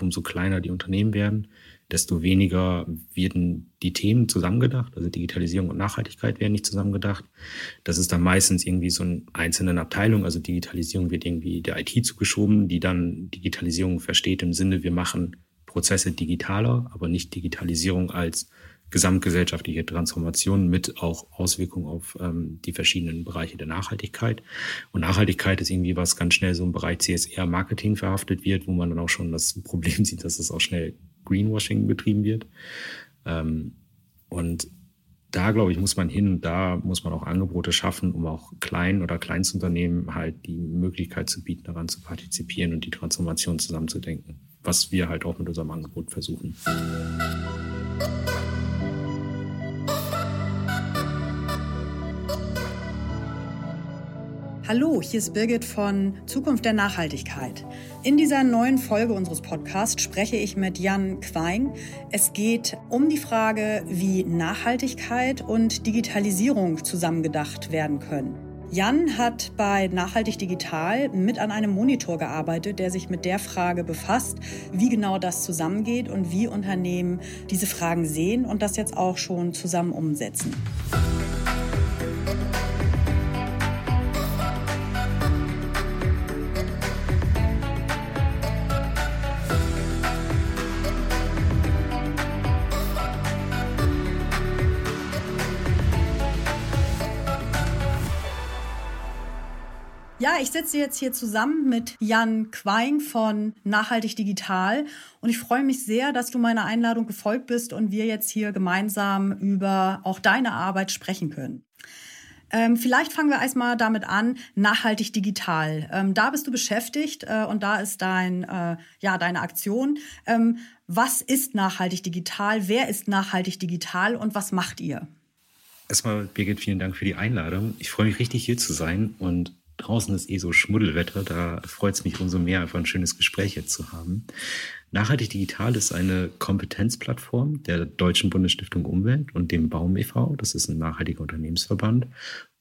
umso kleiner die Unternehmen werden, desto weniger werden die Themen zusammengedacht. Also Digitalisierung und Nachhaltigkeit werden nicht zusammengedacht. Das ist dann meistens irgendwie so in einzelnen Abteilungen. Also Digitalisierung wird irgendwie der IT zugeschoben, die dann Digitalisierung versteht im Sinne, wir machen Prozesse digitaler, aber nicht Digitalisierung als gesamtgesellschaftliche Transformation mit auch Auswirkungen auf ähm, die verschiedenen Bereiche der Nachhaltigkeit. Und Nachhaltigkeit ist irgendwie was ganz schnell so im Bereich CSR Marketing verhaftet wird, wo man dann auch schon das Problem sieht, dass es auch schnell Greenwashing betrieben wird. Ähm, und da, glaube ich, muss man hin, da muss man auch Angebote schaffen, um auch kleinen oder Kleinstunternehmen halt die Möglichkeit zu bieten, daran zu partizipieren und die Transformation zusammenzudenken, was wir halt auch mit unserem Angebot versuchen. Hallo, hier ist Birgit von Zukunft der Nachhaltigkeit. In dieser neuen Folge unseres Podcasts spreche ich mit Jan Queing. Es geht um die Frage, wie Nachhaltigkeit und Digitalisierung zusammengedacht werden können. Jan hat bei Nachhaltig Digital mit an einem Monitor gearbeitet, der sich mit der Frage befasst, wie genau das zusammengeht und wie Unternehmen diese Fragen sehen und das jetzt auch schon zusammen umsetzen. Ja, ich sitze jetzt hier zusammen mit Jan Queing von Nachhaltig Digital und ich freue mich sehr, dass du meiner Einladung gefolgt bist und wir jetzt hier gemeinsam über auch deine Arbeit sprechen können. Ähm, vielleicht fangen wir erstmal damit an, nachhaltig digital. Ähm, da bist du beschäftigt äh, und da ist dein, äh, ja, deine Aktion. Ähm, was ist nachhaltig digital? Wer ist nachhaltig digital und was macht ihr? Erstmal, Birgit, vielen Dank für die Einladung. Ich freue mich richtig hier zu sein und draußen ist eh so Schmuddelwetter, da freut es mich umso mehr, einfach ein schönes Gespräch jetzt zu haben. Nachhaltig Digital ist eine Kompetenzplattform der Deutschen Bundesstiftung Umwelt und dem Baum e.V., das ist ein nachhaltiger Unternehmensverband.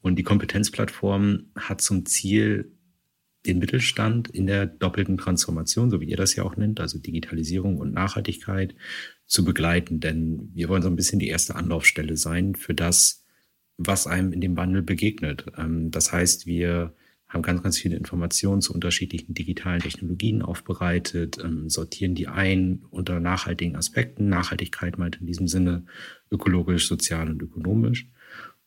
Und die Kompetenzplattform hat zum Ziel, den Mittelstand in der doppelten Transformation, so wie ihr das ja auch nennt, also Digitalisierung und Nachhaltigkeit, zu begleiten. Denn wir wollen so ein bisschen die erste Anlaufstelle sein für das, was einem in dem Wandel begegnet. Ähm, das heißt, wir haben ganz, ganz viele Informationen zu unterschiedlichen digitalen Technologien aufbereitet, ähm, sortieren die ein unter nachhaltigen Aspekten. Nachhaltigkeit meint in diesem Sinne ökologisch, sozial und ökonomisch.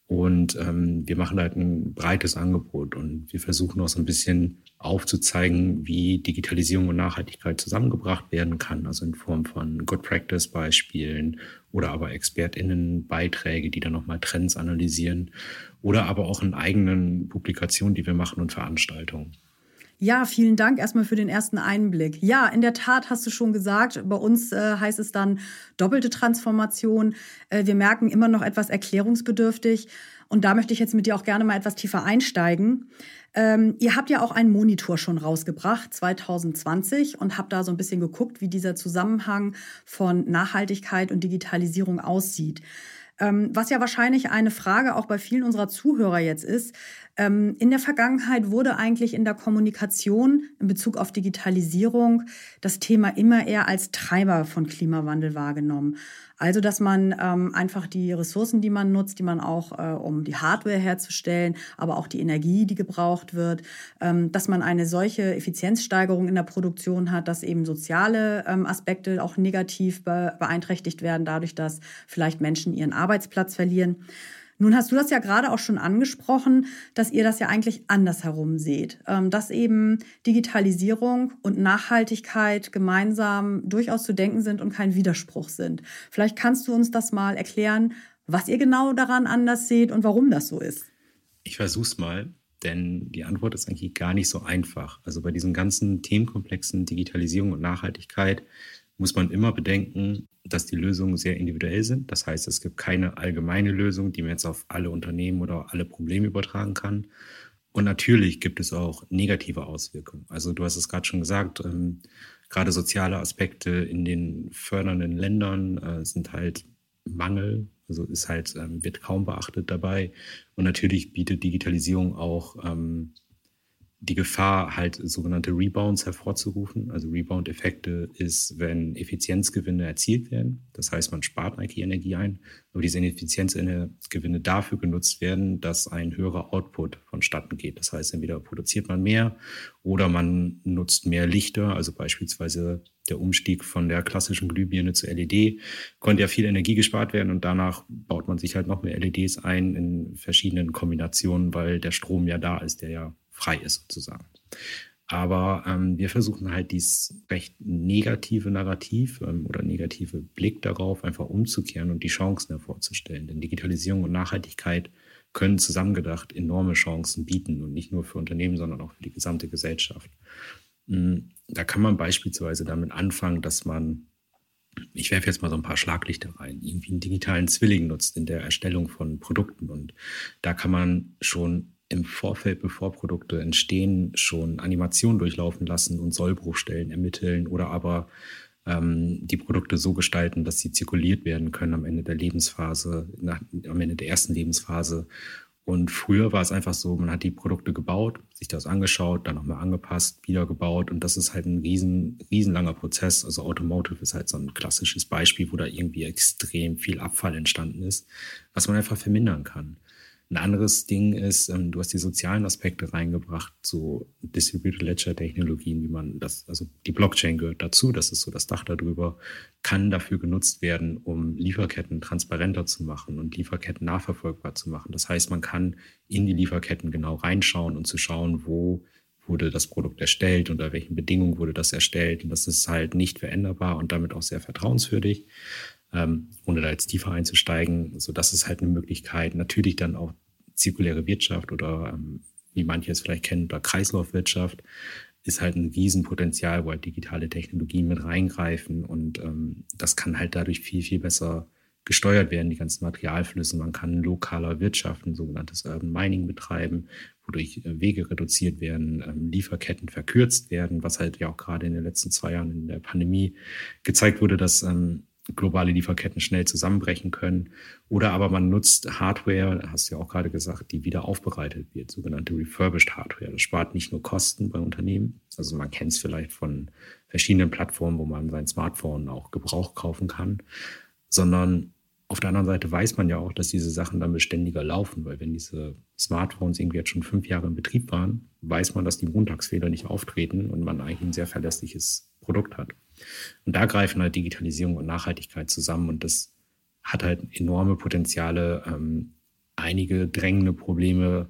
Und ähm, wir machen halt ein breites Angebot und wir versuchen auch so ein bisschen aufzuzeigen, wie Digitalisierung und Nachhaltigkeit zusammengebracht werden kann, also in Form von Good Practice Beispielen oder aber ExpertInnen Beiträge, die dann nochmal Trends analysieren oder aber auch in eigenen Publikationen, die wir machen und Veranstaltungen. Ja, vielen Dank erstmal für den ersten Einblick. Ja, in der Tat hast du schon gesagt, bei uns äh, heißt es dann doppelte Transformation. Äh, wir merken immer noch etwas erklärungsbedürftig. Und da möchte ich jetzt mit dir auch gerne mal etwas tiefer einsteigen. Ähm, ihr habt ja auch einen Monitor schon rausgebracht, 2020, und habt da so ein bisschen geguckt, wie dieser Zusammenhang von Nachhaltigkeit und Digitalisierung aussieht. Ähm, was ja wahrscheinlich eine Frage auch bei vielen unserer Zuhörer jetzt ist. Ähm, in der Vergangenheit wurde eigentlich in der Kommunikation in Bezug auf Digitalisierung das Thema immer eher als Treiber von Klimawandel wahrgenommen. Also, dass man ähm, einfach die Ressourcen, die man nutzt, die man auch, äh, um die Hardware herzustellen, aber auch die Energie, die gebraucht wird, ähm, dass man eine solche Effizienzsteigerung in der Produktion hat, dass eben soziale ähm, Aspekte auch negativ be beeinträchtigt werden, dadurch, dass vielleicht Menschen ihren Arbeitsplatz verlieren. Nun hast du das ja gerade auch schon angesprochen, dass ihr das ja eigentlich andersherum seht, ähm, dass eben Digitalisierung und Nachhaltigkeit gemeinsam durchaus zu denken sind und kein Widerspruch sind. Vielleicht kannst du uns das mal erklären, was ihr genau daran anders seht und warum das so ist. Ich versuch's mal, denn die Antwort ist eigentlich gar nicht so einfach. Also bei diesen ganzen Themenkomplexen Digitalisierung und Nachhaltigkeit muss man immer bedenken, dass die Lösungen sehr individuell sind. Das heißt, es gibt keine allgemeine Lösung, die man jetzt auf alle Unternehmen oder alle Probleme übertragen kann. Und natürlich gibt es auch negative Auswirkungen. Also du hast es gerade schon gesagt, ähm, gerade soziale Aspekte in den fördernden Ländern äh, sind halt Mangel, also ist halt, ähm, wird kaum beachtet dabei. Und natürlich bietet Digitalisierung auch ähm, die Gefahr, halt sogenannte Rebounds hervorzurufen. Also Rebound-Effekte ist, wenn Effizienzgewinne erzielt werden. Das heißt, man spart eigentlich Energie ein, aber diese Effizienzgewinne dafür genutzt werden, dass ein höherer Output vonstatten geht. Das heißt, entweder produziert man mehr oder man nutzt mehr Lichter, also beispielsweise der Umstieg von der klassischen Glühbirne zur LED konnte ja viel Energie gespart werden und danach baut man sich halt noch mehr LEDs ein in verschiedenen Kombinationen, weil der Strom ja da ist, der ja frei ist sozusagen. Aber ähm, wir versuchen halt dieses recht negative Narrativ ähm, oder negative Blick darauf einfach umzukehren und die Chancen hervorzustellen. Denn Digitalisierung und Nachhaltigkeit können zusammengedacht enorme Chancen bieten und nicht nur für Unternehmen, sondern auch für die gesamte Gesellschaft. Hm, da kann man beispielsweise damit anfangen, dass man, ich werfe jetzt mal so ein paar Schlaglichter rein, irgendwie einen digitalen Zwilling nutzt in der Erstellung von Produkten. Und da kann man schon im Vorfeld, bevor Produkte entstehen, schon Animationen durchlaufen lassen und Sollbruchstellen ermitteln oder aber ähm, die Produkte so gestalten, dass sie zirkuliert werden können am Ende der Lebensphase, nach, am Ende der ersten Lebensphase. Und früher war es einfach so, man hat die Produkte gebaut, sich das angeschaut, dann nochmal angepasst, wieder gebaut. Und das ist halt ein riesen, riesenlanger Prozess. Also Automotive ist halt so ein klassisches Beispiel, wo da irgendwie extrem viel Abfall entstanden ist, was man einfach vermindern kann. Ein anderes Ding ist, ähm, du hast die sozialen Aspekte reingebracht, so Distributed Ledger Technologien, wie man das, also die Blockchain gehört dazu, das ist so das Dach darüber, kann dafür genutzt werden, um Lieferketten transparenter zu machen und Lieferketten nachverfolgbar zu machen. Das heißt, man kann in die Lieferketten genau reinschauen und zu schauen, wo wurde das Produkt erstellt, unter welchen Bedingungen wurde das erstellt. Und das ist halt nicht veränderbar und damit auch sehr vertrauenswürdig ähm, ohne da jetzt tiefer einzusteigen. So, das ist halt eine Möglichkeit. Natürlich dann auch zirkuläre Wirtschaft oder ähm, wie manche es vielleicht kennen, oder Kreislaufwirtschaft ist halt ein Riesenpotenzial, wo halt digitale Technologien mit reingreifen und ähm, das kann halt dadurch viel, viel besser gesteuert werden, die ganzen Materialflüsse. Man kann lokaler Wirtschaften, sogenanntes Urban Mining betreiben, wodurch äh, Wege reduziert werden, ähm, Lieferketten verkürzt werden, was halt ja auch gerade in den letzten zwei Jahren in der Pandemie gezeigt wurde, dass ähm, globale Lieferketten schnell zusammenbrechen können. Oder aber man nutzt Hardware, hast du ja auch gerade gesagt, die wieder aufbereitet wird, sogenannte refurbished Hardware. Das spart nicht nur Kosten bei Unternehmen. Also man kennt es vielleicht von verschiedenen Plattformen, wo man sein Smartphone auch Gebrauch kaufen kann, sondern auf der anderen Seite weiß man ja auch, dass diese Sachen dann beständiger laufen, weil wenn diese Smartphones irgendwie jetzt schon fünf Jahre in Betrieb waren, weiß man, dass die Montagsfehler nicht auftreten und man eigentlich ein sehr verlässliches Produkt hat. Und da greifen halt Digitalisierung und Nachhaltigkeit zusammen und das hat halt enorme Potenziale, ähm, einige drängende Probleme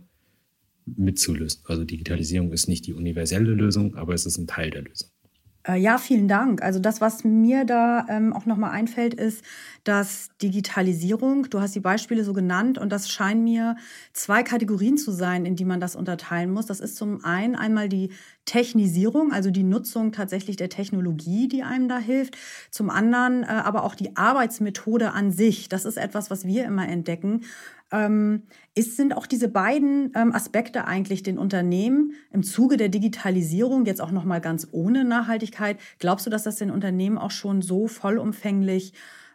mitzulösen. Also Digitalisierung ist nicht die universelle Lösung, aber es ist ein Teil der Lösung. Äh, ja, vielen Dank. Also das, was mir da ähm, auch nochmal einfällt, ist, dass Digitalisierung, du hast die Beispiele so genannt und das scheinen mir zwei Kategorien zu sein, in die man das unterteilen muss. Das ist zum einen einmal die Technisierung, also die Nutzung tatsächlich der Technologie, die einem da hilft. Zum anderen äh, aber auch die Arbeitsmethode an sich. Das ist etwas, was wir immer entdecken. Ähm, ist, sind auch diese beiden ähm, Aspekte eigentlich den Unternehmen im Zuge der Digitalisierung, jetzt auch nochmal ganz ohne Nachhaltigkeit, glaubst du, dass das den Unternehmen auch schon so vollumfänglich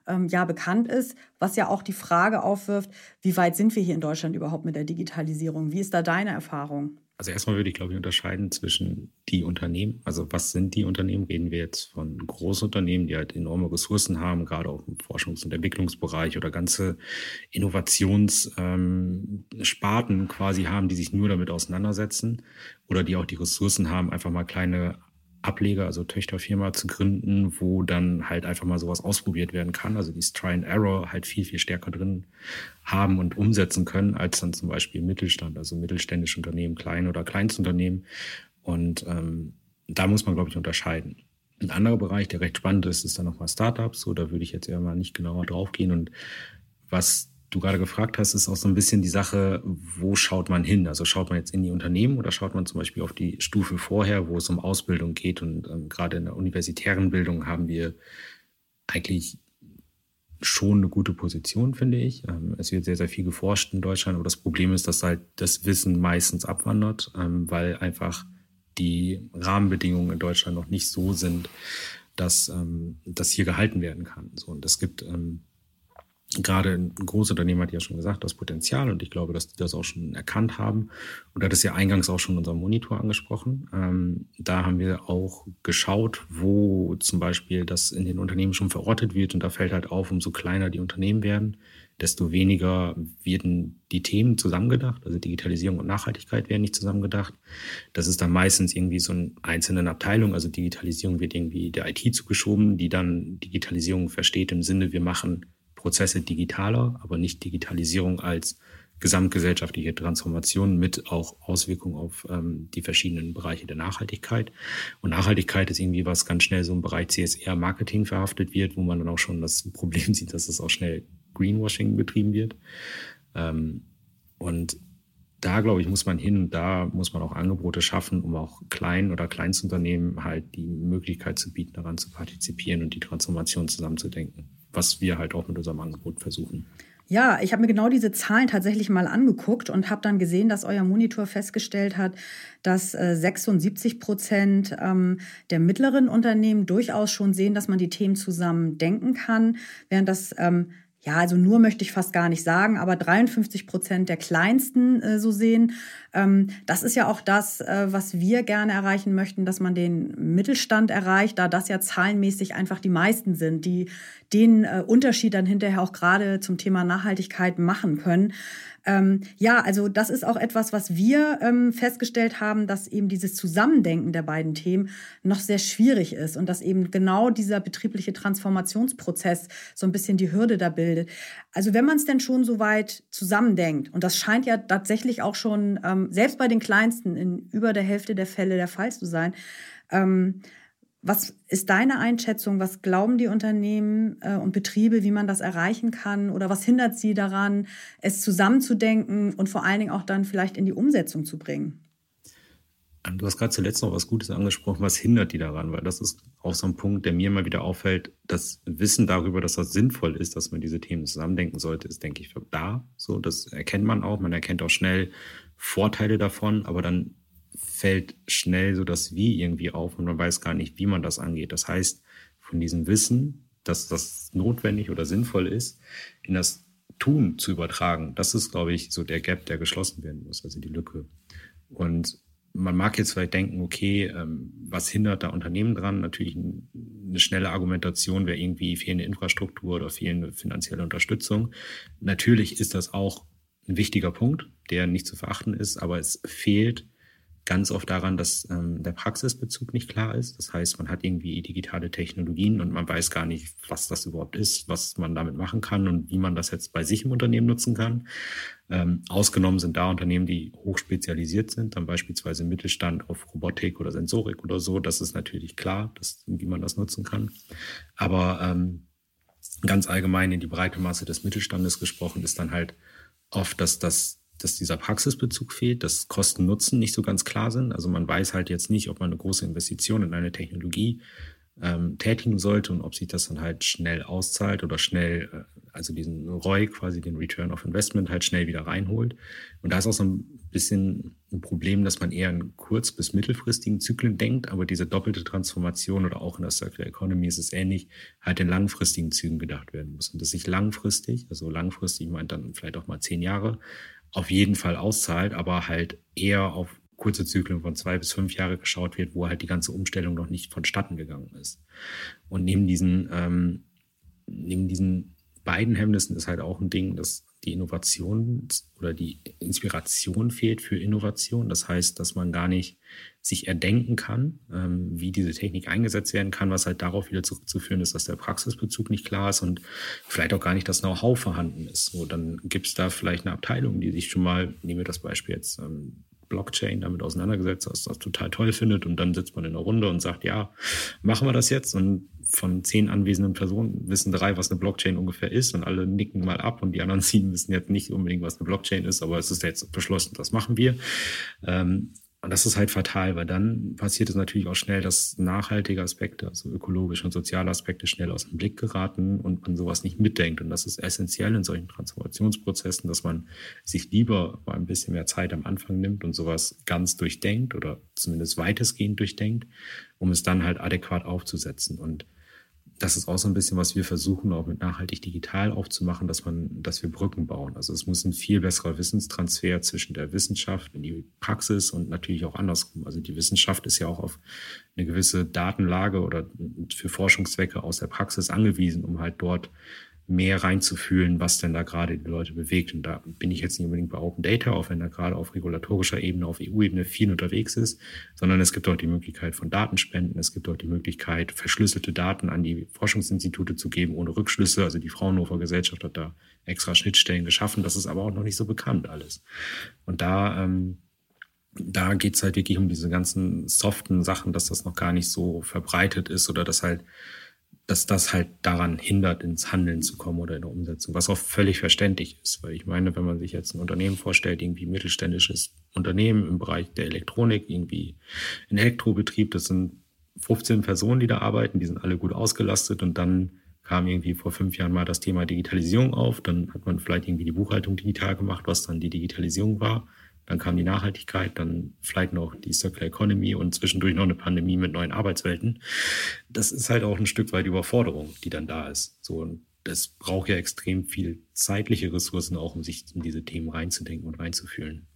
ähm, ja bekannt ist, was ja auch die Frage aufwirft, wie weit sind wir hier in Deutschland überhaupt mit der Digitalisierung? Wie ist da deine Erfahrung? Also erstmal würde ich, glaube ich, unterscheiden zwischen die Unternehmen. Also was sind die Unternehmen? Reden wir jetzt von Großunternehmen, die halt enorme Ressourcen haben, gerade auch im Forschungs- und Entwicklungsbereich oder ganze Innovationssparten ähm, quasi haben, die sich nur damit auseinandersetzen oder die auch die Ressourcen haben, einfach mal kleine Ableger, also Töchterfirma zu gründen, wo dann halt einfach mal sowas ausprobiert werden kann. Also dieses Try and Error halt viel, viel stärker drin haben und umsetzen können, als dann zum Beispiel Mittelstand, also mittelständische Unternehmen, kleine oder Kleinstunternehmen. Und ähm, da muss man, glaube ich, unterscheiden. Ein anderer Bereich, der recht spannend ist, ist dann nochmal Startups. So, da würde ich jetzt eher mal nicht genauer drauf gehen. Und was du gerade gefragt hast, ist auch so ein bisschen die Sache, wo schaut man hin? Also schaut man jetzt in die Unternehmen oder schaut man zum Beispiel auf die Stufe vorher, wo es um Ausbildung geht? Und ähm, gerade in der universitären Bildung haben wir eigentlich schon eine gute Position, finde ich. Ähm, es wird sehr, sehr viel geforscht in Deutschland, aber das Problem ist, dass halt das Wissen meistens abwandert, ähm, weil einfach die Rahmenbedingungen in Deutschland noch nicht so sind, dass ähm, das hier gehalten werden kann. So, und es gibt ähm, gerade ein Großunternehmen hat ja schon gesagt, das Potenzial und ich glaube, dass die das auch schon erkannt haben. Und hat es ja eingangs auch schon unser Monitor angesprochen. Ähm, da haben wir auch geschaut, wo zum Beispiel das in den Unternehmen schon verortet wird und da fällt halt auf, umso kleiner die Unternehmen werden, desto weniger werden die Themen zusammengedacht. Also Digitalisierung und Nachhaltigkeit werden nicht zusammengedacht. Das ist dann meistens irgendwie so in einzelnen Abteilungen. Also Digitalisierung wird irgendwie der IT zugeschoben, die dann Digitalisierung versteht im Sinne, wir machen Prozesse digitaler, aber nicht Digitalisierung als gesamtgesellschaftliche Transformation mit auch Auswirkungen auf ähm, die verschiedenen Bereiche der Nachhaltigkeit. Und Nachhaltigkeit ist irgendwie was ganz schnell so im Bereich CSR-Marketing verhaftet wird, wo man dann auch schon das Problem sieht, dass es auch schnell Greenwashing betrieben wird. Ähm, und da, glaube ich, muss man hin und da muss man auch Angebote schaffen, um auch kleinen oder Kleinstunternehmen halt die Möglichkeit zu bieten, daran zu partizipieren und die Transformation zusammenzudenken was wir halt auch mit unserem Angebot versuchen. Ja, ich habe mir genau diese Zahlen tatsächlich mal angeguckt und habe dann gesehen, dass euer Monitor festgestellt hat, dass 76 äh, Prozent ähm, der mittleren Unternehmen durchaus schon sehen, dass man die Themen zusammen denken kann, während das ähm, ja, also nur möchte ich fast gar nicht sagen, aber 53 Prozent der Kleinsten äh, so sehen. Ähm, das ist ja auch das, äh, was wir gerne erreichen möchten, dass man den Mittelstand erreicht, da das ja zahlenmäßig einfach die meisten sind, die den äh, Unterschied dann hinterher auch gerade zum Thema Nachhaltigkeit machen können. Ähm, ja, also das ist auch etwas, was wir ähm, festgestellt haben, dass eben dieses Zusammendenken der beiden Themen noch sehr schwierig ist und dass eben genau dieser betriebliche Transformationsprozess so ein bisschen die Hürde da bildet. Also wenn man es denn schon so weit zusammendenkt, und das scheint ja tatsächlich auch schon ähm, selbst bei den Kleinsten in über der Hälfte der Fälle der Fall zu sein, ähm, was ist deine Einschätzung? Was glauben die Unternehmen äh, und Betriebe, wie man das erreichen kann? Oder was hindert sie daran, es zusammenzudenken und vor allen Dingen auch dann vielleicht in die Umsetzung zu bringen? Ähm, du hast gerade zuletzt noch was Gutes angesprochen. Was hindert die daran? Weil das ist auch so ein Punkt, der mir immer wieder auffällt. Das Wissen darüber, dass das sinnvoll ist, dass man diese Themen zusammendenken sollte, ist, denke ich, da. So, das erkennt man auch. Man erkennt auch schnell Vorteile davon, aber dann fällt schnell so das Wie irgendwie auf und man weiß gar nicht, wie man das angeht. Das heißt, von diesem Wissen, dass das notwendig oder sinnvoll ist, in das Tun zu übertragen, das ist, glaube ich, so der Gap, der geschlossen werden muss, also die Lücke. Und man mag jetzt vielleicht denken, okay, ähm, was hindert da Unternehmen dran? Natürlich eine schnelle Argumentation wäre irgendwie fehlende Infrastruktur oder fehlende finanzielle Unterstützung. Natürlich ist das auch ein wichtiger Punkt, der nicht zu verachten ist, aber es fehlt ganz oft daran, dass ähm, der Praxisbezug nicht klar ist. Das heißt, man hat irgendwie digitale Technologien und man weiß gar nicht, was das überhaupt ist, was man damit machen kann und wie man das jetzt bei sich im Unternehmen nutzen kann. Ähm, ausgenommen sind da Unternehmen, die hochspezialisiert sind, dann beispielsweise im Mittelstand auf Robotik oder Sensorik oder so. Das ist natürlich klar, dass, wie man das nutzen kann. Aber ähm, ganz allgemein in die breite Masse des Mittelstandes gesprochen ist dann halt oft, dass das dass dieser Praxisbezug fehlt, dass Kosten-Nutzen nicht so ganz klar sind. Also man weiß halt jetzt nicht, ob man eine große Investition in eine Technologie ähm, tätigen sollte und ob sich das dann halt schnell auszahlt oder schnell, äh, also diesen ROI, quasi den Return of Investment, halt schnell wieder reinholt. Und da ist auch so ein bisschen ein Problem, dass man eher in kurz- bis mittelfristigen Zyklen denkt, aber diese doppelte Transformation oder auch in der Circular Economy ist es ähnlich, halt in langfristigen Zügen gedacht werden muss. Und dass sich langfristig, also langfristig meint dann vielleicht auch mal zehn Jahre, auf jeden Fall auszahlt, aber halt eher auf kurze Zyklen von zwei bis fünf Jahre geschaut wird, wo halt die ganze Umstellung noch nicht vonstatten gegangen ist. Und neben diesen, ähm, neben diesen beiden Hemmnissen ist halt auch ein Ding, dass die Innovation oder die Inspiration fehlt für Innovation. Das heißt, dass man gar nicht sich erdenken kann, ähm, wie diese Technik eingesetzt werden kann, was halt darauf wieder zurückzuführen ist, dass der Praxisbezug nicht klar ist und vielleicht auch gar nicht das Know-how vorhanden ist. So, dann gibt es da vielleicht eine Abteilung, die sich schon mal, nehmen wir das Beispiel jetzt, ähm, Blockchain damit auseinandergesetzt hast, das total toll findet. Und dann sitzt man in einer Runde und sagt, ja, machen wir das jetzt. Und von zehn anwesenden Personen wissen drei, was eine Blockchain ungefähr ist. Und alle nicken mal ab. Und die anderen sieben wissen jetzt nicht unbedingt, was eine Blockchain ist, aber es ist jetzt beschlossen, das machen wir. Ähm, und das ist halt fatal, weil dann passiert es natürlich auch schnell, dass nachhaltige Aspekte, also ökologische und soziale Aspekte schnell aus dem Blick geraten und man sowas nicht mitdenkt. Und das ist essentiell in solchen Transformationsprozessen, dass man sich lieber mal ein bisschen mehr Zeit am Anfang nimmt und sowas ganz durchdenkt oder zumindest weitestgehend durchdenkt, um es dann halt adäquat aufzusetzen. Und das ist auch so ein bisschen, was wir versuchen, auch mit nachhaltig digital aufzumachen, dass man, dass wir Brücken bauen. Also es muss ein viel besserer Wissenstransfer zwischen der Wissenschaft in die Praxis und natürlich auch andersrum. Also die Wissenschaft ist ja auch auf eine gewisse Datenlage oder für Forschungszwecke aus der Praxis angewiesen, um halt dort mehr reinzufühlen, was denn da gerade die Leute bewegt. Und da bin ich jetzt nicht unbedingt bei Open Data, auch wenn da gerade auf regulatorischer Ebene, auf EU-Ebene viel unterwegs ist, sondern es gibt auch die Möglichkeit von Datenspenden, es gibt auch die Möglichkeit, verschlüsselte Daten an die Forschungsinstitute zu geben, ohne Rückschlüsse. Also die Fraunhofer Gesellschaft hat da extra Schnittstellen geschaffen. Das ist aber auch noch nicht so bekannt alles. Und da, ähm, da geht's halt wirklich um diese ganzen soften Sachen, dass das noch gar nicht so verbreitet ist oder dass halt dass das halt daran hindert, ins Handeln zu kommen oder in der Umsetzung, was auch völlig verständlich ist, weil ich meine, wenn man sich jetzt ein Unternehmen vorstellt, irgendwie ein mittelständisches Unternehmen im Bereich der Elektronik, irgendwie ein Elektrobetrieb, das sind 15 Personen, die da arbeiten, die sind alle gut ausgelastet und dann kam irgendwie vor fünf Jahren mal das Thema Digitalisierung auf, dann hat man vielleicht irgendwie die Buchhaltung digital gemacht, was dann die Digitalisierung war. Dann kam die Nachhaltigkeit, dann vielleicht noch die Circular Economy und zwischendurch noch eine Pandemie mit neuen Arbeitswelten. Das ist halt auch ein Stück weit Überforderung, die dann da ist. So, und das braucht ja extrem viel zeitliche Ressourcen auch, um sich in diese Themen reinzudenken und reinzufühlen.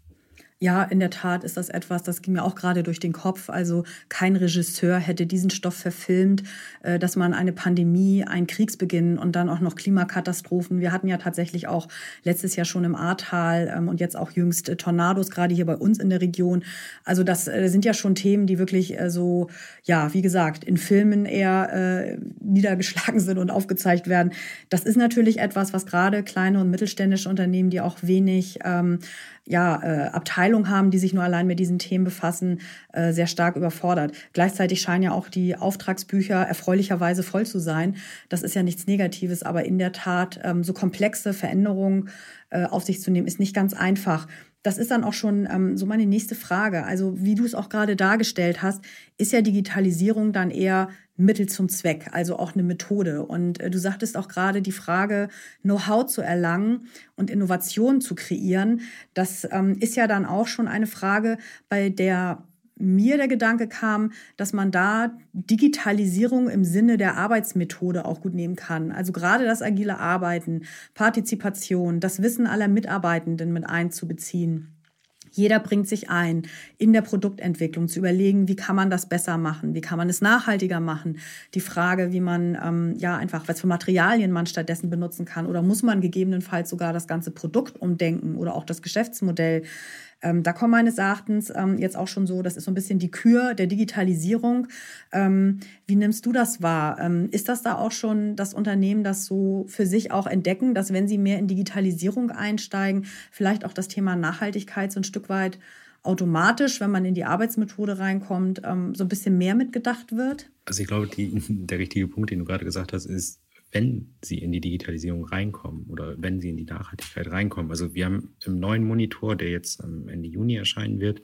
Ja, in der Tat ist das etwas, das ging mir auch gerade durch den Kopf. Also kein Regisseur hätte diesen Stoff verfilmt, äh, dass man eine Pandemie, einen Kriegsbeginn und dann auch noch Klimakatastrophen. Wir hatten ja tatsächlich auch letztes Jahr schon im Ahrtal ähm, und jetzt auch jüngst äh, Tornados, gerade hier bei uns in der Region. Also das äh, sind ja schon Themen, die wirklich so, ja, wie gesagt, in Filmen eher niedergeschlagen sind und aufgezeigt werden. Das ist natürlich etwas, was gerade kleine und mittelständische Unternehmen, die auch wenig ähm, ja, äh, Abteilung haben, die sich nur allein mit diesen Themen befassen, äh, sehr stark überfordert. Gleichzeitig scheinen ja auch die Auftragsbücher erfreulicherweise voll zu sein. Das ist ja nichts Negatives, aber in der Tat ähm, so komplexe Veränderungen äh, auf sich zu nehmen, ist nicht ganz einfach. Das ist dann auch schon ähm, so meine nächste Frage. Also wie du es auch gerade dargestellt hast, ist ja Digitalisierung dann eher Mittel zum Zweck, also auch eine Methode. Und äh, du sagtest auch gerade die Frage, Know-how zu erlangen und Innovation zu kreieren. Das ähm, ist ja dann auch schon eine Frage, bei der mir der Gedanke kam, dass man da Digitalisierung im Sinne der Arbeitsmethode auch gut nehmen kann. Also gerade das agile Arbeiten, Partizipation, das Wissen aller Mitarbeitenden mit einzubeziehen. Jeder bringt sich ein, in der Produktentwicklung zu überlegen, wie kann man das besser machen, wie kann man es nachhaltiger machen. Die Frage, wie man ähm, ja einfach, was für Materialien man stattdessen benutzen kann oder muss man gegebenenfalls sogar das ganze Produkt umdenken oder auch das Geschäftsmodell. Ähm, da kommen meines Erachtens ähm, jetzt auch schon so, das ist so ein bisschen die Kür der Digitalisierung. Ähm, wie nimmst du das wahr? Ähm, ist das da auch schon das Unternehmen, das so für sich auch entdecken, dass wenn sie mehr in Digitalisierung einsteigen, vielleicht auch das Thema Nachhaltigkeit so ein Stück weit automatisch, wenn man in die Arbeitsmethode reinkommt, ähm, so ein bisschen mehr mitgedacht wird? Also ich glaube, die, der richtige Punkt, den du gerade gesagt hast, ist, wenn sie in die Digitalisierung reinkommen oder wenn sie in die Nachhaltigkeit reinkommen. Also wir haben im neuen Monitor, der jetzt am Ende Juni erscheinen wird,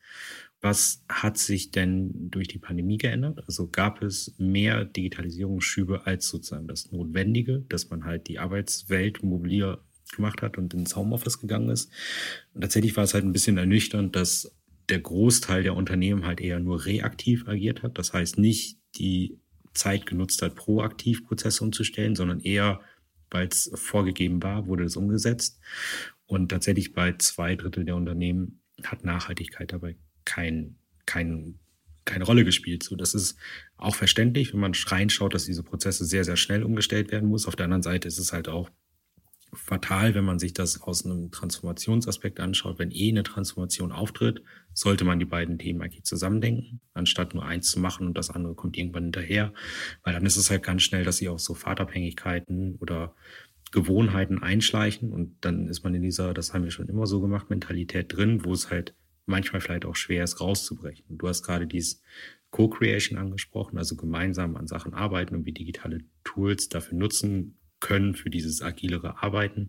was hat sich denn durch die Pandemie geändert? Also gab es mehr Digitalisierungsschübe als sozusagen das Notwendige, dass man halt die Arbeitswelt mobiler gemacht hat und ins Homeoffice gegangen ist. Und tatsächlich war es halt ein bisschen ernüchternd, dass der Großteil der Unternehmen halt eher nur reaktiv agiert hat. Das heißt nicht die Zeit genutzt hat, proaktiv Prozesse umzustellen, sondern eher, weil es vorgegeben war, wurde es umgesetzt. Und tatsächlich bei zwei Drittel der Unternehmen hat Nachhaltigkeit dabei kein, kein, keine Rolle gespielt. So, das ist auch verständlich, wenn man reinschaut, dass diese Prozesse sehr, sehr schnell umgestellt werden muss. Auf der anderen Seite ist es halt auch fatal, wenn man sich das aus einem Transformationsaspekt anschaut. Wenn eh eine Transformation auftritt, sollte man die beiden Themen eigentlich zusammendenken, anstatt nur eins zu machen und das andere kommt irgendwann hinterher. Weil dann ist es halt ganz schnell, dass sie auch so Fahrtabhängigkeiten oder Gewohnheiten einschleichen und dann ist man in dieser, das haben wir schon immer so gemacht, Mentalität drin, wo es halt manchmal vielleicht auch schwer ist, rauszubrechen. Und du hast gerade dieses Co-Creation angesprochen, also gemeinsam an Sachen arbeiten und wie digitale Tools dafür nutzen, können für dieses agilere Arbeiten.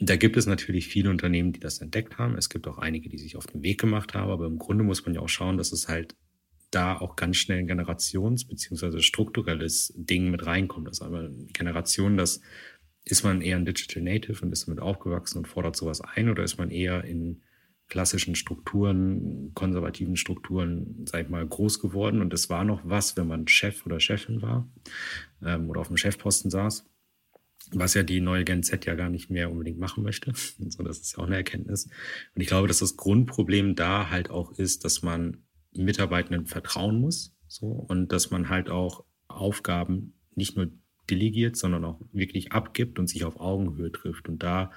Da gibt es natürlich viele Unternehmen, die das entdeckt haben. Es gibt auch einige, die sich auf den Weg gemacht haben. Aber im Grunde muss man ja auch schauen, dass es halt da auch ganz schnell ein Generations- bzw. strukturelles Ding mit reinkommt. Also einmal Generation, das ist man eher ein Digital Native und ist damit aufgewachsen und fordert sowas ein oder ist man eher in klassischen Strukturen, konservativen Strukturen, sag ich mal, groß geworden. Und es war noch was, wenn man Chef oder Chefin war ähm, oder auf dem Chefposten saß, was ja die neue Gen Z ja gar nicht mehr unbedingt machen möchte. so, das ist ja auch eine Erkenntnis. Und ich glaube, dass das Grundproblem da halt auch ist, dass man Mitarbeitenden vertrauen muss. So, und dass man halt auch Aufgaben nicht nur delegiert, sondern auch wirklich abgibt und sich auf Augenhöhe trifft. Und da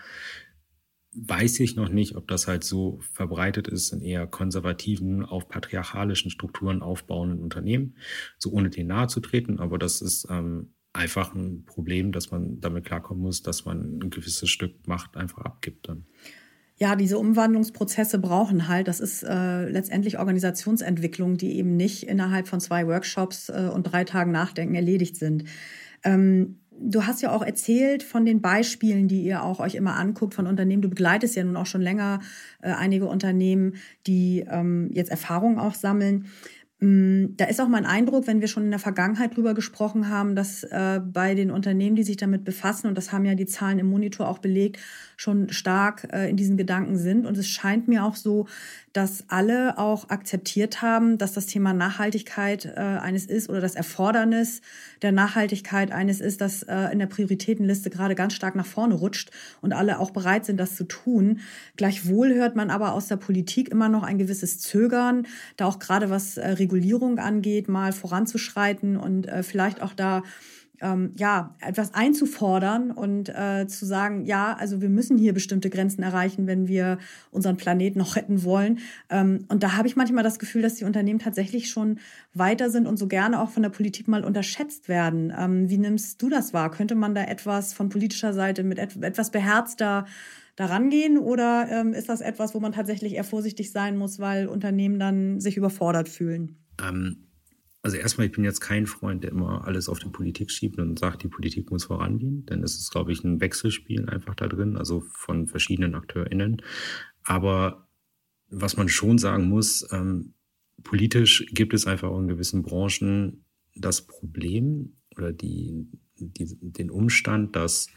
weiß ich noch nicht, ob das halt so verbreitet ist in eher konservativen, auf patriarchalischen Strukturen aufbauenden Unternehmen, so ohne denen nahe zu treten. Aber das ist ähm, einfach ein Problem, dass man damit klarkommen muss, dass man ein gewisses Stück Macht einfach abgibt dann. Ja, diese Umwandlungsprozesse brauchen halt, das ist äh, letztendlich Organisationsentwicklung, die eben nicht innerhalb von zwei Workshops äh, und drei Tagen Nachdenken erledigt sind. Ähm, du hast ja auch erzählt von den Beispielen, die ihr auch euch immer anguckt von Unternehmen. Du begleitest ja nun auch schon länger äh, einige Unternehmen, die ähm, jetzt Erfahrungen auch sammeln. Mm, da ist auch mein Eindruck, wenn wir schon in der Vergangenheit drüber gesprochen haben, dass äh, bei den Unternehmen, die sich damit befassen, und das haben ja die Zahlen im Monitor auch belegt, schon stark äh, in diesen Gedanken sind. Und es scheint mir auch so, dass alle auch akzeptiert haben, dass das Thema Nachhaltigkeit äh, eines ist oder das Erfordernis der Nachhaltigkeit eines ist, das äh, in der Prioritätenliste gerade ganz stark nach vorne rutscht und alle auch bereit sind, das zu tun. Gleichwohl hört man aber aus der Politik immer noch ein gewisses Zögern, da auch gerade was äh, Regulierung angeht, mal voranzuschreiten und äh, vielleicht auch da ähm, ja, etwas einzufordern und äh, zu sagen, ja, also wir müssen hier bestimmte Grenzen erreichen, wenn wir unseren Planeten noch retten wollen. Ähm, und da habe ich manchmal das Gefühl, dass die Unternehmen tatsächlich schon weiter sind und so gerne auch von der Politik mal unterschätzt werden. Ähm, wie nimmst du das wahr? Könnte man da etwas von politischer Seite mit et etwas beherzter daran gehen oder ähm, ist das etwas, wo man tatsächlich eher vorsichtig sein muss, weil Unternehmen dann sich überfordert fühlen? Ähm, also erstmal, ich bin jetzt kein Freund, der immer alles auf die Politik schiebt und sagt, die Politik muss vorangehen. Denn es ist, glaube ich, ein Wechselspiel einfach da drin, also von verschiedenen AkteurInnen. Aber was man schon sagen muss, ähm, politisch gibt es einfach in gewissen Branchen das Problem oder die, die, den Umstand, dass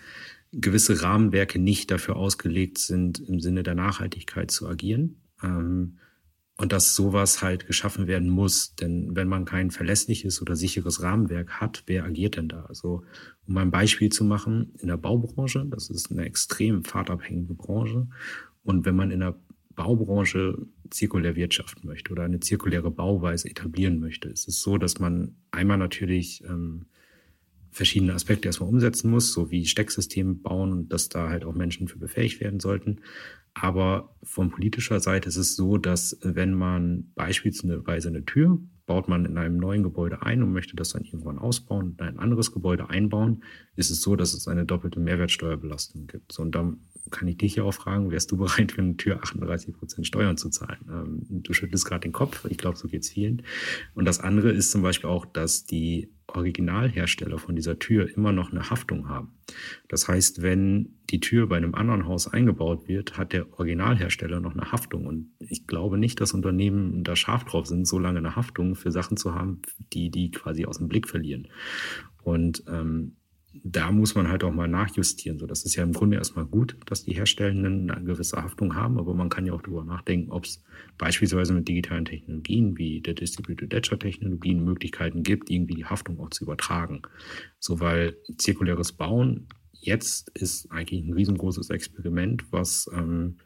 gewisse Rahmenwerke nicht dafür ausgelegt sind, im Sinne der Nachhaltigkeit zu agieren. Ähm, und dass sowas halt geschaffen werden muss. Denn wenn man kein verlässliches oder sicheres Rahmenwerk hat, wer agiert denn da? Also, um ein Beispiel zu machen, in der Baubranche, das ist eine extrem fahrtabhängige Branche. Und wenn man in der Baubranche zirkulär wirtschaften möchte oder eine zirkuläre Bauweise etablieren möchte, ist es so, dass man einmal natürlich ähm, verschiedene Aspekte erstmal umsetzen muss, so wie Stecksysteme bauen und dass da halt auch Menschen für befähigt werden sollten. Aber von politischer Seite ist es so, dass wenn man beispielsweise eine Tür baut man in einem neuen Gebäude ein und möchte das dann irgendwann ausbauen und ein anderes Gebäude einbauen, ist es so, dass es eine doppelte Mehrwertsteuerbelastung gibt. So, und dann kann ich dich ja auch fragen, wärst du bereit, für eine Tür 38 Prozent Steuern zu zahlen? Ähm, du schüttelst gerade den Kopf. Ich glaube, so geht es vielen. Und das andere ist zum Beispiel auch, dass die Originalhersteller von dieser Tür immer noch eine Haftung haben. Das heißt, wenn die Tür bei einem anderen Haus eingebaut wird, hat der Originalhersteller noch eine Haftung. Und ich glaube nicht, dass Unternehmen da scharf drauf sind, so lange eine Haftung für Sachen zu haben, die die quasi aus dem Blick verlieren. Und ähm, da muss man halt auch mal nachjustieren. So, das ist ja im Grunde erstmal gut, dass die Herstellenden eine gewisse Haftung haben, aber man kann ja auch darüber nachdenken, ob es beispielsweise mit digitalen Technologien wie der Distributed Ledger Technologien Möglichkeiten gibt, irgendwie die Haftung auch zu übertragen. So, weil zirkuläres Bauen jetzt ist eigentlich ein riesengroßes Experiment, was ähm,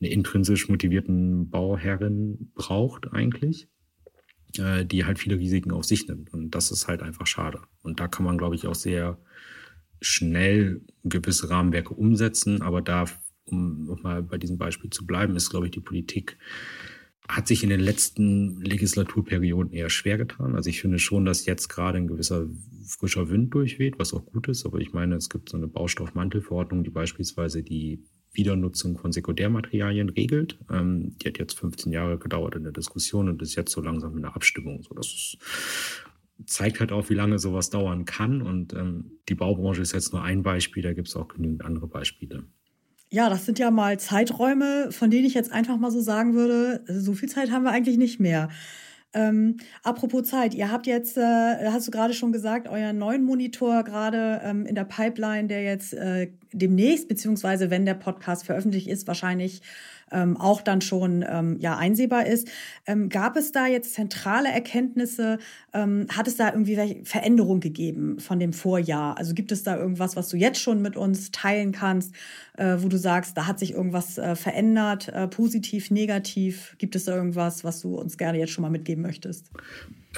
eine intrinsisch motivierten Bauherrin braucht eigentlich äh, die halt viele Risiken auf sich nimmt. Und das ist halt einfach schade. Und da kann man, glaube ich, auch sehr schnell gewisse Rahmenwerke umsetzen. Aber da, um nochmal bei diesem Beispiel zu bleiben, ist, glaube ich, die Politik hat sich in den letzten Legislaturperioden eher schwer getan. Also ich finde schon, dass jetzt gerade ein gewisser frischer Wind durchweht, was auch gut ist. Aber ich meine, es gibt so eine Baustoffmantelverordnung, die beispielsweise die Wiedernutzung von Sekundärmaterialien regelt. Ähm, die hat jetzt 15 Jahre gedauert in der Diskussion und ist jetzt so langsam in der Abstimmung. So, das ist, zeigt halt auch, wie lange sowas dauern kann. Und ähm, die Baubranche ist jetzt nur ein Beispiel, da gibt es auch genügend andere Beispiele. Ja, das sind ja mal Zeiträume, von denen ich jetzt einfach mal so sagen würde, so viel Zeit haben wir eigentlich nicht mehr. Ähm, apropos Zeit, ihr habt jetzt, äh, hast du gerade schon gesagt, euren neuen Monitor gerade ähm, in der Pipeline, der jetzt äh, demnächst, beziehungsweise wenn der Podcast veröffentlicht ist, wahrscheinlich ähm, auch dann schon ähm, ja einsehbar ist. Ähm, gab es da jetzt zentrale Erkenntnisse? Ähm, hat es da irgendwie Veränderungen gegeben von dem Vorjahr? Also gibt es da irgendwas, was du jetzt schon mit uns teilen kannst, äh, wo du sagst, da hat sich irgendwas äh, verändert, äh, positiv, negativ? Gibt es da irgendwas, was du uns gerne jetzt schon mal mitgeben möchtest?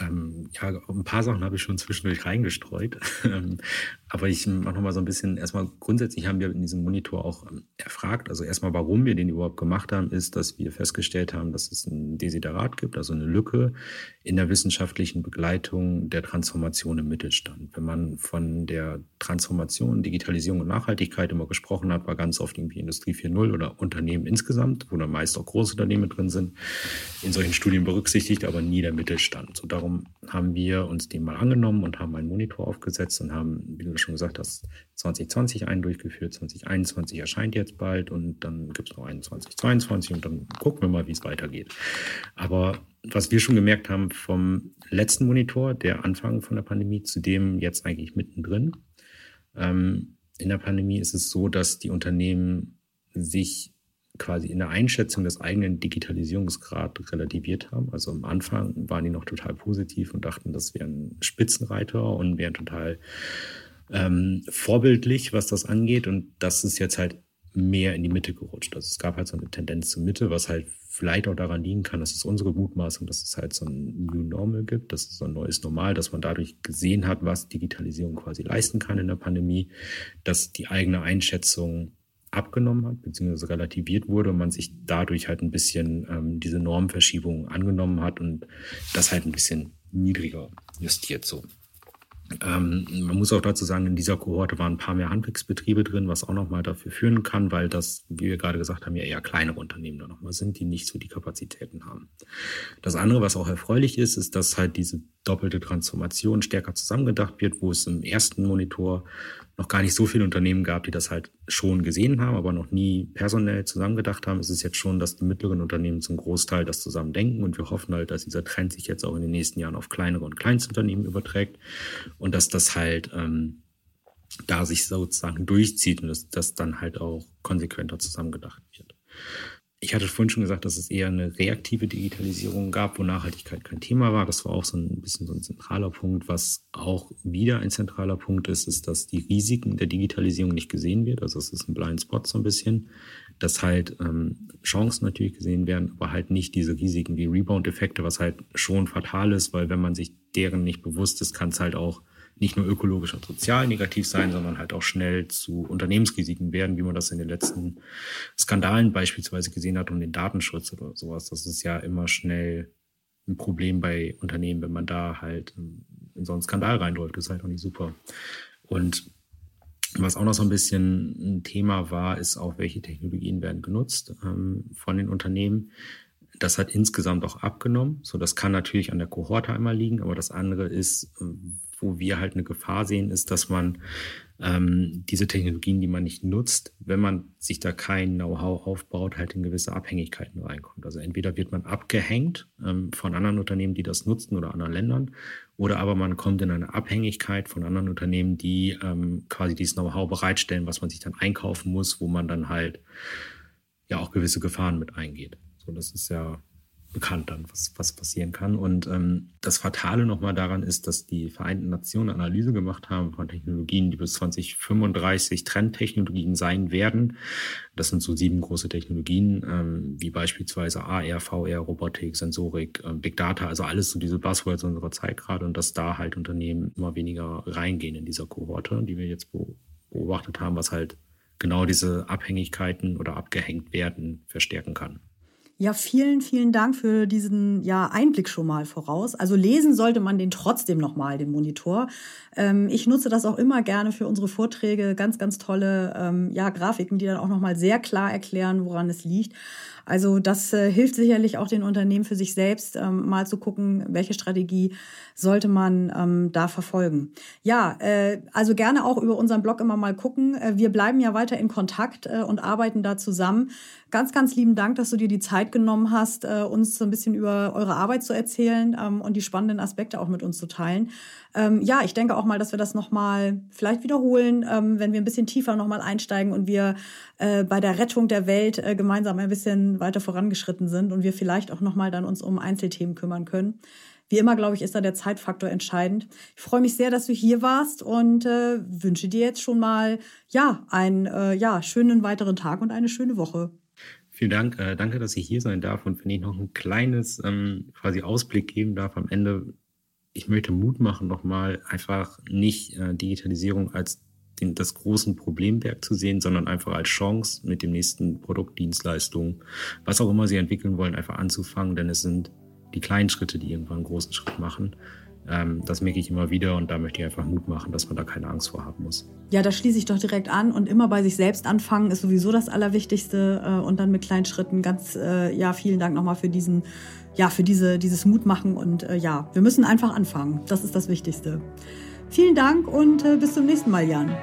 Ähm, ja, ein paar Sachen habe ich schon zwischendurch reingestreut. Ähm, aber ich mache nochmal so ein bisschen, erstmal grundsätzlich haben wir in diesem Monitor auch ähm, erfragt, also erstmal, warum wir den überhaupt gemacht haben, ist, dass wir festgestellt haben, dass es ein Desiderat gibt, also eine Lücke in der wissenschaftlichen Begleitung der Transformation im Mittelstand. Wenn man von der Transformation, Digitalisierung und Nachhaltigkeit immer gesprochen hat, war ganz oft irgendwie Industrie 4.0 oder Unternehmen insgesamt, wo dann meist auch große Unternehmen drin sind, in solchen Studien berücksichtigt, aber nie der Mittelstand. So darum haben wir uns dem mal angenommen und haben einen Monitor aufgesetzt und haben, wie du schon gesagt hast, 2020 einen durchgeführt, 2021 erscheint jetzt bald und dann gibt es noch einen 2022 und dann gucken wir mal, wie es weitergeht. Aber was wir schon gemerkt haben vom letzten Monitor, der Anfang von der Pandemie, zu dem jetzt eigentlich mittendrin, ähm, in der Pandemie ist es so, dass die Unternehmen sich quasi in der Einschätzung des eigenen Digitalisierungsgrad relativiert haben. Also am Anfang waren die noch total positiv und dachten, das wären Spitzenreiter und wären total ähm, vorbildlich, was das angeht. Und das ist jetzt halt mehr in die Mitte gerutscht. Also es gab halt so eine Tendenz zur Mitte, was halt vielleicht auch daran liegen kann, dass es unsere Mutmaßung, dass es halt so ein New Normal gibt, dass es so ein neues Normal, dass man dadurch gesehen hat, was Digitalisierung quasi leisten kann in der Pandemie, dass die eigene Einschätzung abgenommen hat, beziehungsweise relativiert wurde und man sich dadurch halt ein bisschen ähm, diese Normverschiebung angenommen hat und das halt ein bisschen niedriger justiert so. Ähm, man muss auch dazu sagen, in dieser Kohorte waren ein paar mehr Handwerksbetriebe drin, was auch nochmal dafür führen kann, weil das, wie wir gerade gesagt haben, ja eher kleinere Unternehmen da nochmal sind, die nicht so die Kapazitäten haben. Das andere, was auch erfreulich ist, ist, dass halt diese doppelte Transformation stärker zusammengedacht wird, wo es im ersten Monitor noch gar nicht so viele Unternehmen gab, die das halt schon gesehen haben, aber noch nie personell zusammengedacht haben. Es ist jetzt schon, dass die mittleren Unternehmen zum Großteil das zusammen denken und wir hoffen halt, dass dieser Trend sich jetzt auch in den nächsten Jahren auf kleinere und Kleinstunternehmen überträgt und dass das halt ähm, da sich sozusagen durchzieht und dass das dann halt auch konsequenter zusammengedacht wird. Ich hatte vorhin schon gesagt, dass es eher eine reaktive Digitalisierung gab, wo Nachhaltigkeit kein Thema war. Das war auch so ein bisschen so ein zentraler Punkt. Was auch wieder ein zentraler Punkt ist, ist, dass die Risiken der Digitalisierung nicht gesehen wird. Also es ist ein Blind Spot so ein bisschen, dass halt ähm, Chancen natürlich gesehen werden, aber halt nicht diese Risiken wie Rebound-Effekte, was halt schon fatal ist, weil wenn man sich deren nicht bewusst ist, kann es halt auch nicht nur ökologisch und sozial negativ sein, sondern halt auch schnell zu Unternehmensrisiken werden, wie man das in den letzten Skandalen beispielsweise gesehen hat um den Datenschutz oder sowas. Das ist ja immer schnell ein Problem bei Unternehmen, wenn man da halt in so einen Skandal reinläuft. Das ist halt auch nicht super. Und was auch noch so ein bisschen ein Thema war, ist auch, welche Technologien werden genutzt ähm, von den Unternehmen. Das hat insgesamt auch abgenommen. So, das kann natürlich an der Kohorte einmal liegen, aber das andere ist, wo wir halt eine Gefahr sehen, ist, dass man ähm, diese Technologien, die man nicht nutzt, wenn man sich da kein Know-how aufbaut, halt in gewisse Abhängigkeiten reinkommt. Also entweder wird man abgehängt ähm, von anderen Unternehmen, die das nutzen oder anderen Ländern, oder aber man kommt in eine Abhängigkeit von anderen Unternehmen, die ähm, quasi dieses Know-how bereitstellen, was man sich dann einkaufen muss, wo man dann halt ja auch gewisse Gefahren mit eingeht. So, das ist ja bekannt dann, was, was passieren kann. Und ähm, das Fatale nochmal daran ist, dass die Vereinten Nationen Analyse gemacht haben von Technologien, die bis 2035 Trendtechnologien sein werden. Das sind so sieben große Technologien, ähm, wie beispielsweise AR, VR, Robotik, Sensorik, ähm, Big Data, also alles so diese Buzzwords unserer Zeit gerade und dass da halt Unternehmen immer weniger reingehen in dieser Kohorte, die wir jetzt beobachtet haben, was halt genau diese Abhängigkeiten oder abgehängt werden verstärken kann. Ja, vielen, vielen Dank für diesen ja, Einblick schon mal voraus. Also lesen sollte man den trotzdem nochmal, den Monitor. Ähm, ich nutze das auch immer gerne für unsere Vorträge. Ganz, ganz tolle ähm, ja, Grafiken, die dann auch nochmal sehr klar erklären, woran es liegt. Also das äh, hilft sicherlich auch den Unternehmen für sich selbst, ähm, mal zu gucken, welche Strategie sollte man ähm, da verfolgen. Ja, äh, also gerne auch über unseren Blog immer mal gucken. Äh, wir bleiben ja weiter in Kontakt äh, und arbeiten da zusammen. Ganz, ganz lieben Dank, dass du dir die Zeit genommen hast, äh, uns so ein bisschen über eure Arbeit zu erzählen ähm, und die spannenden Aspekte auch mit uns zu teilen. Ähm, ja, ich denke auch mal, dass wir das nochmal vielleicht wiederholen, ähm, wenn wir ein bisschen tiefer nochmal einsteigen und wir äh, bei der Rettung der Welt gemeinsam ein bisschen weiter vorangeschritten sind und wir vielleicht auch nochmal dann uns um Einzelthemen kümmern können. Wie immer, glaube ich, ist da der Zeitfaktor entscheidend. Ich freue mich sehr, dass du hier warst und äh, wünsche dir jetzt schon mal ja, einen äh, ja, schönen weiteren Tag und eine schöne Woche. Vielen Dank. Äh, danke, dass ich hier sein darf. Und wenn ich noch ein kleines ähm, quasi Ausblick geben darf am Ende, ich möchte Mut machen, nochmal einfach nicht äh, Digitalisierung als den, das großen Problemberg zu sehen, sondern einfach als Chance mit dem nächsten Produkt, Dienstleistung, was auch immer Sie entwickeln wollen, einfach anzufangen, denn es sind die kleinen Schritte, die irgendwann einen großen Schritt machen. Ähm, das merke ich immer wieder und da möchte ich einfach Mut machen, dass man da keine Angst vor haben muss. Ja, da schließe ich doch direkt an und immer bei sich selbst anfangen ist sowieso das Allerwichtigste äh, und dann mit kleinen Schritten ganz, äh, ja, vielen Dank nochmal für diesen, ja, für diese, dieses Mutmachen und äh, ja, wir müssen einfach anfangen. Das ist das Wichtigste. Vielen Dank und äh, bis zum nächsten Mal, Jan.